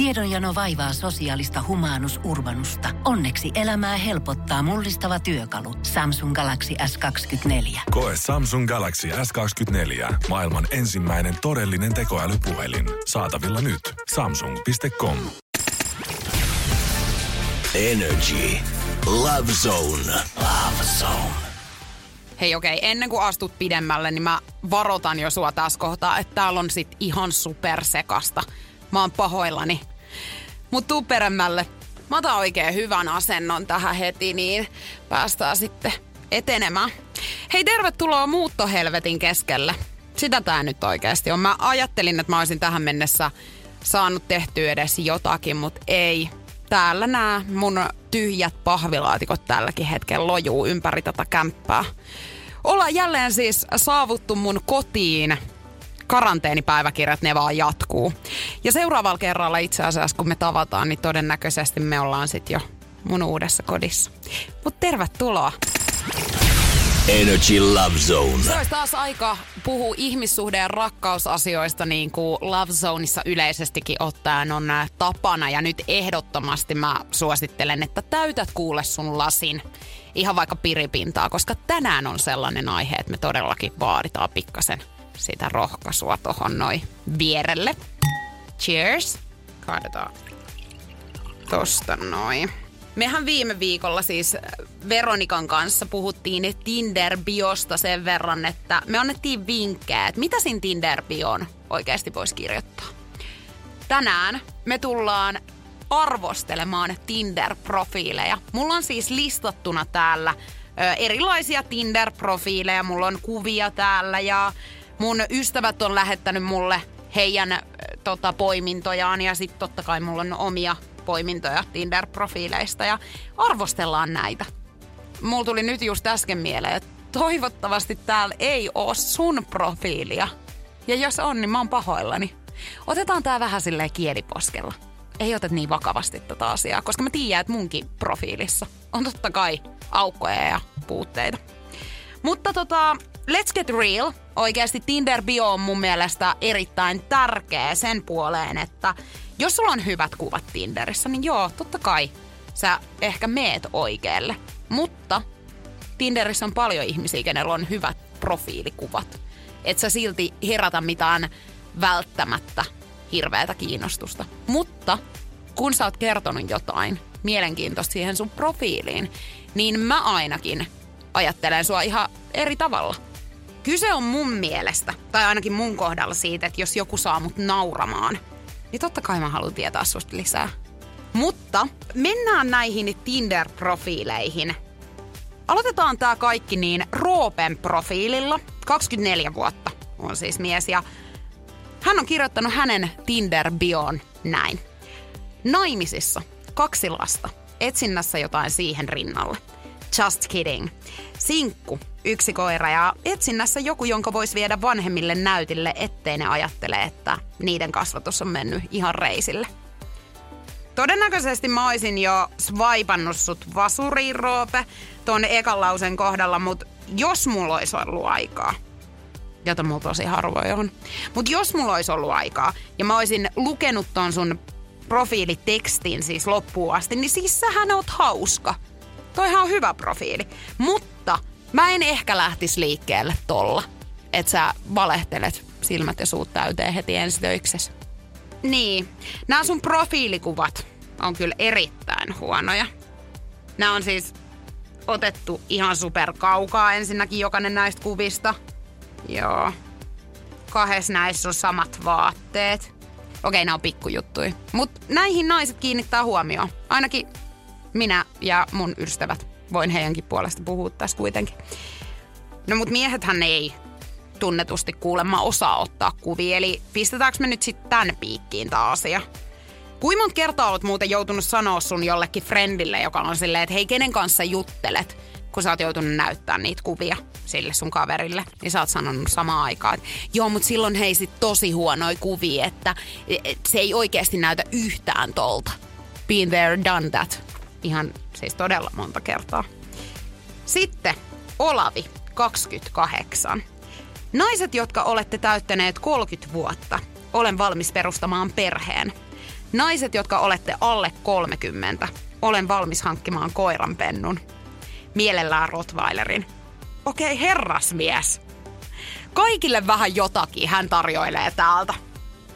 Tiedonjano vaivaa sosiaalista humanus urbanusta. Onneksi elämää helpottaa mullistava työkalu. Samsung Galaxy S24. Koe Samsung Galaxy S24. Maailman ensimmäinen todellinen tekoälypuhelin. Saatavilla nyt. Samsung.com. Energy. Love Zone. Love Zone. Hei okei, okay, ennen kuin astut pidemmälle, niin mä varotan jo sua tässä kohtaa, että täällä on sit ihan supersekasta. Mä oon pahoillani. Mut tuu peremmälle. Mä otan oikein hyvän asennon tähän heti, niin päästään sitten etenemään. Hei, tervetuloa muuttohelvetin keskelle. Sitä tää nyt oikeasti on. Mä ajattelin, että mä olisin tähän mennessä saanut tehtyä edes jotakin, mutta ei. Täällä nämä mun tyhjät pahvilaatikot tälläkin hetkellä lojuu ympäri tätä kämppää. Ollaan jälleen siis saavuttu mun kotiin karanteenipäiväkirjat, ne vaan jatkuu. Ja seuraavalla kerralla itse asiassa, kun me tavataan, niin todennäköisesti me ollaan sitten jo mun uudessa kodissa. Mutta tervetuloa! Energy Love Zone. Se olisi taas aika puhua ihmissuhde- ja rakkausasioista niin kuin Love Zoneissa yleisestikin ottaen on tapana. Ja nyt ehdottomasti mä suosittelen, että täytät kuule sun lasin ihan vaikka piripintaa, koska tänään on sellainen aihe, että me todellakin vaaditaan pikkasen sitä rohkaisua tohon noin vierelle. Cheers. Kaadetaan tosta noin. Mehän viime viikolla siis Veronikan kanssa puhuttiin Tinder-biosta sen verran, että me annettiin vinkkejä, että mitä siinä Tinder-bioon oikeasti voisi kirjoittaa. Tänään me tullaan arvostelemaan Tinder-profiileja. Mulla on siis listattuna täällä ö, erilaisia Tinder-profiileja. Mulla on kuvia täällä ja mun ystävät on lähettänyt mulle heidän tota, poimintojaan ja sitten totta kai mulla on omia poimintoja Tinder-profiileista ja arvostellaan näitä. Mulla tuli nyt just äsken mieleen, että toivottavasti täällä ei oo sun profiilia. Ja jos on, niin mä oon pahoillani. Otetaan tää vähän silleen kieliposkella. Ei otet niin vakavasti tätä asiaa, koska mä tiedän, että munkin profiilissa on totta kai aukkoja ja puutteita. Mutta tota, let's get real. Oikeasti Tinder bio on mun mielestä erittäin tärkeä sen puoleen, että jos sulla on hyvät kuvat Tinderissä, niin joo, totta kai sä ehkä meet oikealle. Mutta Tinderissä on paljon ihmisiä, kenellä on hyvät profiilikuvat. Et sä silti herätä mitään välttämättä hirveätä kiinnostusta. Mutta kun sä oot kertonut jotain mielenkiintoista siihen sun profiiliin, niin mä ainakin ajattelen sua ihan eri tavalla. Kyse on mun mielestä, tai ainakin mun kohdalla siitä, että jos joku saa mut nauramaan, niin totta kai mä haluan tietää susta lisää. Mutta mennään näihin Tinder-profiileihin. Aloitetaan tää kaikki niin Roopen profiililla. 24 vuotta on siis mies ja hän on kirjoittanut hänen Tinder-bioon näin. Naimisissa, kaksi lasta, etsinnässä jotain siihen rinnalle. Just kidding. Sinkku, yksi koira ja etsinnässä joku, jonka voisi viedä vanhemmille näytille, ettei ne ajattele, että niiden kasvatus on mennyt ihan reisille. Todennäköisesti mä oisin jo swipannut sut vasuriin, Roope, tuon ekan lausen kohdalla, mutta jos mulla olisi ollut aikaa, jota mulla tosi harvoin on, mutta jos mulla olisi ollut aikaa ja mä olisin lukenut ton sun profiilitekstin siis loppuun asti, niin siis sähän oot hauska. Toihan on hyvä profiili. Mutta mä en ehkä lähtisi liikkeelle tolla. Että sä valehtelet silmät ja suut täyteen heti ensi töiksessä. Niin, nämä sun profiilikuvat on kyllä erittäin huonoja. Nämä on siis otettu ihan super kaukaa ensinnäkin jokainen näistä kuvista. Joo. Kahes näissä on samat vaatteet. Okei, nämä on pikkujuttui. Mutta näihin naiset kiinnittää huomioon. Ainakin minä ja mun ystävät. Voin heidänkin puolesta puhua tässä kuitenkin. No mut miehethän ei tunnetusti kuulemma osaa ottaa kuvia, eli pistetäänkö me nyt sitten tän piikkiin tää asia? Kuinka monta kertaa olet muuten joutunut sanoa sun jollekin friendille, joka on silleen, että hei, kenen kanssa juttelet, kun sä oot joutunut näyttää niitä kuvia sille sun kaverille, niin sä oot sanonut samaan aikaan, että joo, mutta silloin hei sit tosi huonoja kuvia, että se ei oikeasti näytä yhtään tolta. Been there, done that. Ihan siis todella monta kertaa. Sitten Olavi, 28. Naiset, jotka olette täyttäneet 30 vuotta, olen valmis perustamaan perheen. Naiset, jotka olette alle 30, olen valmis hankkimaan koiranpennun. Mielellään Rottweilerin. Okei, okay, herrasmies. Kaikille vähän jotakin hän tarjoilee täältä.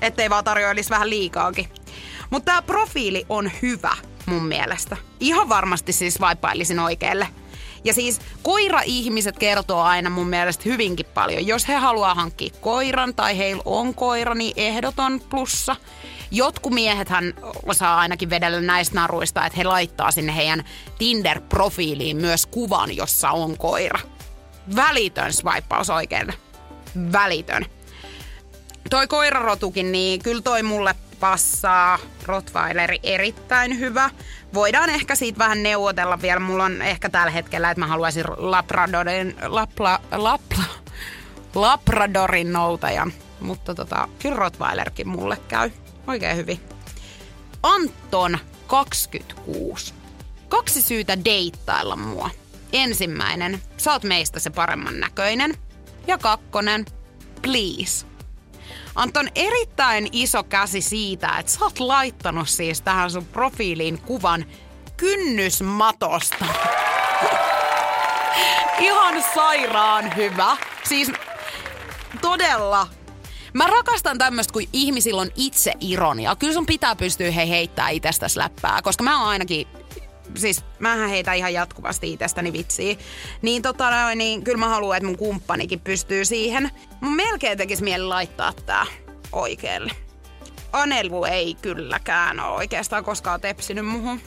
Ettei vaan tarjoilisi vähän liikaakin. Mutta tämä profiili on hyvä mun mielestä. Ihan varmasti siis vaippailisin oikealle. Ja siis koira-ihmiset kertoo aina mun mielestä hyvinkin paljon. Jos he haluaa hankkia koiran tai heillä on koira, niin ehdoton plussa. Jotkut miehethän osaa ainakin vedellä näistä naruista, että he laittaa sinne heidän Tinder-profiiliin myös kuvan, jossa on koira. Välitön swipeaus oikein. Välitön. Toi koirarotukin, niin kyllä toi mulle passaa. Rottweileri erittäin hyvä. Voidaan ehkä siitä vähän neuvotella vielä. Mulla on ehkä tällä hetkellä, että mä haluaisin Labradorin, lapla, lapla, Labradorin noutajan. Mutta tota, kyllä Rottweilerkin mulle käy oikein hyvin. Anton, 26. Kaksi syytä deittailla mua. Ensimmäinen, sä oot meistä se paremman näköinen. Ja kakkonen, please. Anton erittäin iso käsi siitä, että sä oot laittanut siis tähän sun profiiliin kuvan kynnysmatosta. Ihan sairaan hyvä. Siis todella Mä rakastan tämmöistä, kun ihmisillä on itse ironia. Kyllä sun pitää pystyä he heittää itsestäsi läppää, koska mä oon ainakin siis mähän heitä ihan jatkuvasti itsestäni vitsiä. Niin tota niin kyllä mä haluan, että mun kumppanikin pystyy siihen. Mun melkein tekisi mieli laittaa tää oikealle. Anelu ei kylläkään ole oikeastaan koskaan tepsinyt muhun.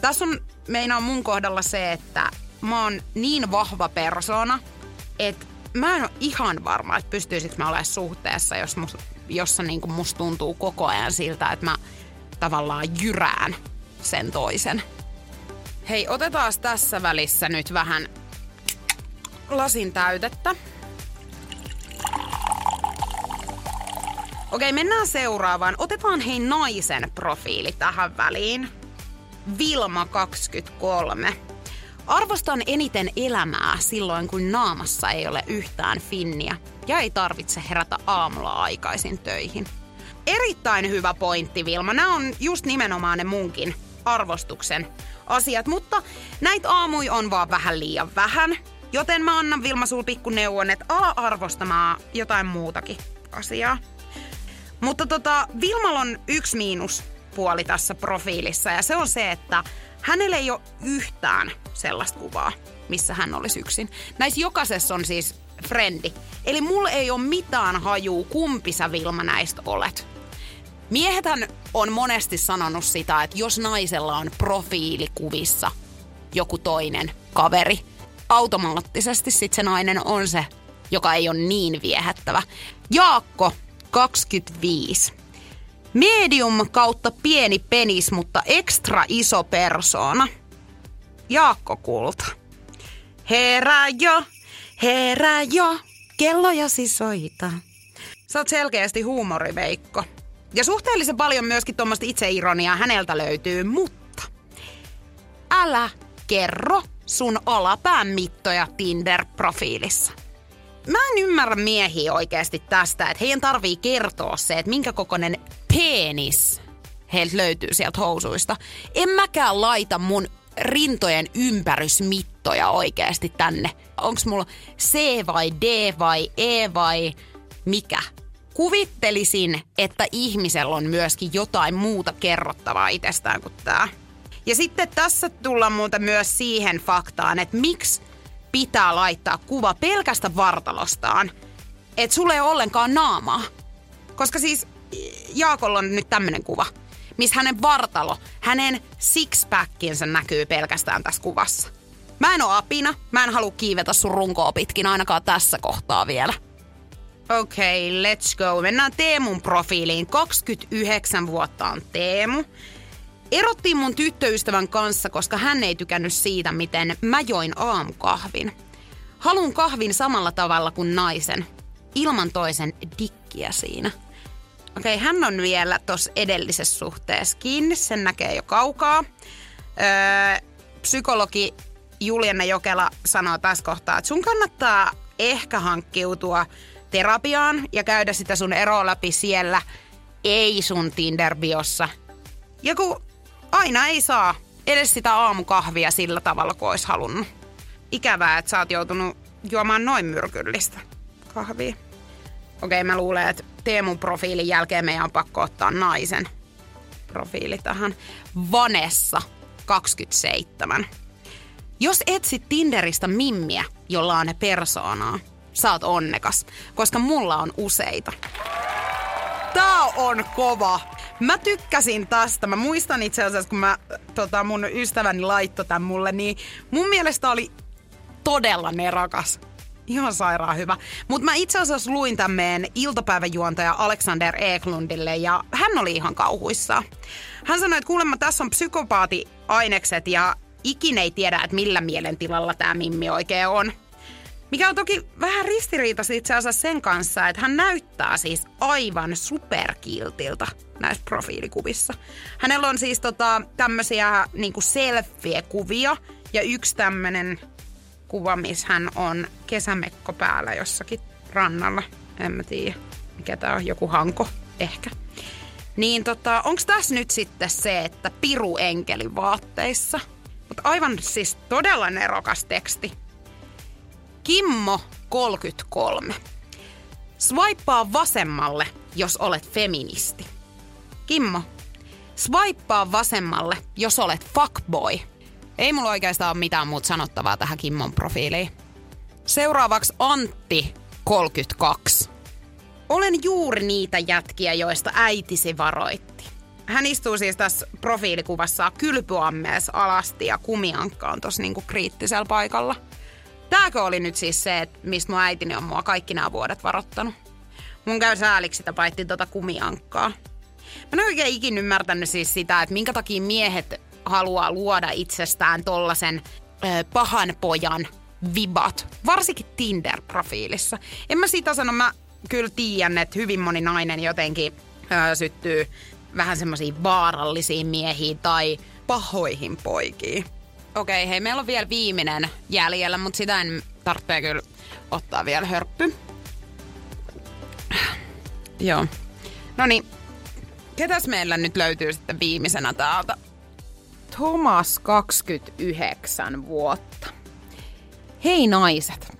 Tässä on meinaa mun kohdalla se, että mä oon niin vahva persona, että mä en ole ihan varma, että pystyisikö mä olemaan suhteessa, jos mus, jossa niin musta tuntuu koko ajan siltä, että mä tavallaan jyrään sen toisen. Hei, otetaan tässä välissä nyt vähän lasin täytettä. Okei, mennään seuraavaan. Otetaan hei naisen profiili tähän väliin. Vilma 23. Arvostan eniten elämää silloin, kun naamassa ei ole yhtään finniä ja ei tarvitse herätä aamulla aikaisin töihin. Erittäin hyvä pointti, Vilma. Nämä on just nimenomaan ne munkin arvostuksen asiat, mutta näitä aamui on vaan vähän liian vähän. Joten mä annan Vilma sul pikku neuvon, että ala arvostamaan jotain muutakin asiaa. Mutta tota, Vilmalla on yksi miinus puoli tässä profiilissa ja se on se, että hänellä ei ole yhtään sellaista kuvaa, missä hän olisi yksin. Näissä jokaisessa on siis frendi. Eli mulla ei ole mitään hajuu, kumpi sä Vilma näistä olet. Miehethän on monesti sanonut sitä, että jos naisella on profiilikuvissa joku toinen kaveri, automaattisesti sitten se nainen on se, joka ei ole niin viehättävä. Jaakko, 25. Medium kautta pieni penis, mutta ekstra iso persona. Jaakko Kulta. Herää jo, herää jo, kello jo soita. Sä oot selkeästi huumoriveikko. Ja suhteellisen paljon myöskin tuommoista itseironiaa häneltä löytyy, mutta älä kerro sun alapään mittoja Tinder-profiilissa. Mä en ymmärrä miehiä oikeasti tästä, että heidän tarvii kertoa se, että minkä kokoinen penis heiltä löytyy sieltä housuista. En mäkään laita mun rintojen ympärysmittoja oikeasti tänne. Onks mulla C vai D vai E vai mikä? Kuvittelisin, että ihmisellä on myöskin jotain muuta kerrottavaa itsestään kuin tämä. Ja sitten tässä tullaan muuta myös siihen faktaan, että miksi pitää laittaa kuva pelkästä vartalostaan, että sulle ei ole ollenkaan naamaa. Koska siis Jaakolla on nyt tämmöinen kuva, missä hänen vartalo, hänen sixpackinsa näkyy pelkästään tässä kuvassa. Mä en oo apina, mä en halua kiivetä sun runkoa pitkin ainakaan tässä kohtaa vielä. Okei, okay, let's go. Mennään Teemun profiiliin. 29 vuotta on Teemu. Erottiin mun tyttöystävän kanssa, koska hän ei tykännyt siitä, miten mä join aamukahvin. Halun kahvin samalla tavalla kuin naisen, ilman toisen dikkiä siinä. Okei, okay, hän on vielä tuossa edellisessä suhteessa kiinni, sen näkee jo kaukaa. Öö, psykologi Juliana Jokela sanoo tässä kohtaa, että sun kannattaa ehkä hankkiutua terapiaan ja käydä sitä sun eroa läpi siellä, ei sun Tinder-biossa Ja kun aina ei saa edes sitä aamukahvia sillä tavalla kuin olisi halunnut. Ikävää, että sä oot joutunut juomaan noin myrkyllistä kahvia. Okei, mä luulen, että Teemun profiilin jälkeen meidän on pakko ottaa naisen profiili tähän. Vanessa, 27. Jos etsit Tinderistä mimmiä, jolla on persoonaa, sä oot onnekas, koska mulla on useita. Tää on kova. Mä tykkäsin tästä. Mä muistan itse asiassa, kun mä, tota, mun ystäväni laittoi tän mulle, niin mun mielestä oli todella nerokas. Ihan sairaan hyvä. Mutta mä itse asiassa luin tämän meidän iltapäiväjuontaja Alexander Eklundille ja hän oli ihan kauhuissaan. Hän sanoi, että kuulemma tässä on psykopaati-ainekset ja ikinä ei tiedä, että millä mielentilalla tämä Mimmi oikein on. Mikä on toki vähän ristiriitaista itse asiassa sen kanssa, että hän näyttää siis aivan superkiltiltä näissä profiilikuvissa. Hänellä on siis tota, tämmöisiä niinku selfie-kuvia ja yksi tämmöinen kuva, missä hän on kesämekko päällä jossakin rannalla. En mä tiedä, mikä tää on, joku hanko ehkä. Niin tota, onks tässä nyt sitten se, että piru enkeli vaatteissa? Mutta aivan siis todella nerokas teksti. Kimmo 33. Swipea vasemmalle, jos olet feministi. Kimmo, swipea vasemmalle, jos olet fuckboy. Ei mulla oikeastaan ole mitään muuta sanottavaa tähän Kimmon profiiliin. Seuraavaksi Antti 32. Olen juuri niitä jätkiä, joista äitisi varoitti. Hän istuu siis tässä profiilikuvassa kylpyammeessa alasti ja kumiankka on tossa niinku kriittisellä paikalla. Tääkö oli nyt siis se, että mistä mun äitini on mua kaikki nämä vuodet varoittanut? Mun käy sääliksi sitä paitsi tota kumiankkaa. Mä en oikein ikin ymmärtänyt siis sitä, että minkä takia miehet haluaa luoda itsestään tollasen ö, pahan pojan vibat, varsinkin Tinder-profiilissa. En mä sitä sano, mä kyllä tiedän, että hyvin moni nainen jotenkin ö, syttyy vähän semmoisiin vaarallisiin miehiin tai pahoihin poikiin. Okei, okay, hei, meillä on vielä viimeinen jäljellä, mutta sitä en tarvitse kyllä ottaa vielä hörppy. Joo. No niin, ketäs meillä nyt löytyy sitten viimeisenä täältä? Thomas 29 vuotta. Hei naiset,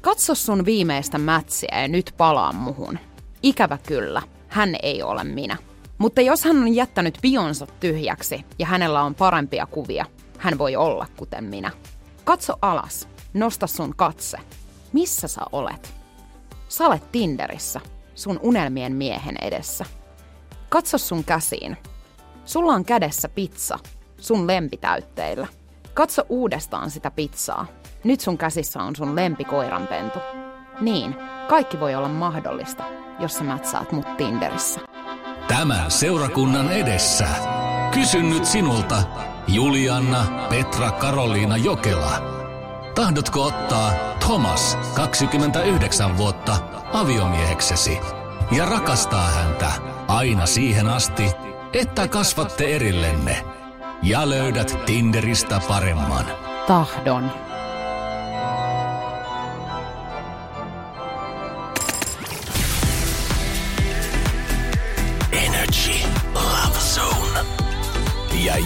katso sun viimeistä mätsiä ja nyt palaa muhun. Ikävä kyllä, hän ei ole minä. Mutta jos hän on jättänyt bionsa tyhjäksi ja hänellä on parempia kuvia, hän voi olla kuten minä. Katso alas, nosta sun katse. Missä sä olet? Sä olet Tinderissä, sun unelmien miehen edessä. Katso sun käsiin. Sulla on kädessä pizza, sun lempitäytteillä. Katso uudestaan sitä pizzaa. Nyt sun käsissä on sun lempikoiranpentu. Niin, kaikki voi olla mahdollista, jos sä mätsäät mut Tinderissä. Tämän seurakunnan edessä. Kysyn nyt sinulta, Julianna Petra Karoliina Jokela. Tahdotko ottaa Thomas, 29 vuotta, aviomieheksesi ja rakastaa häntä aina siihen asti, että kasvatte erillenne ja löydät Tinderistä paremman? Tahdon.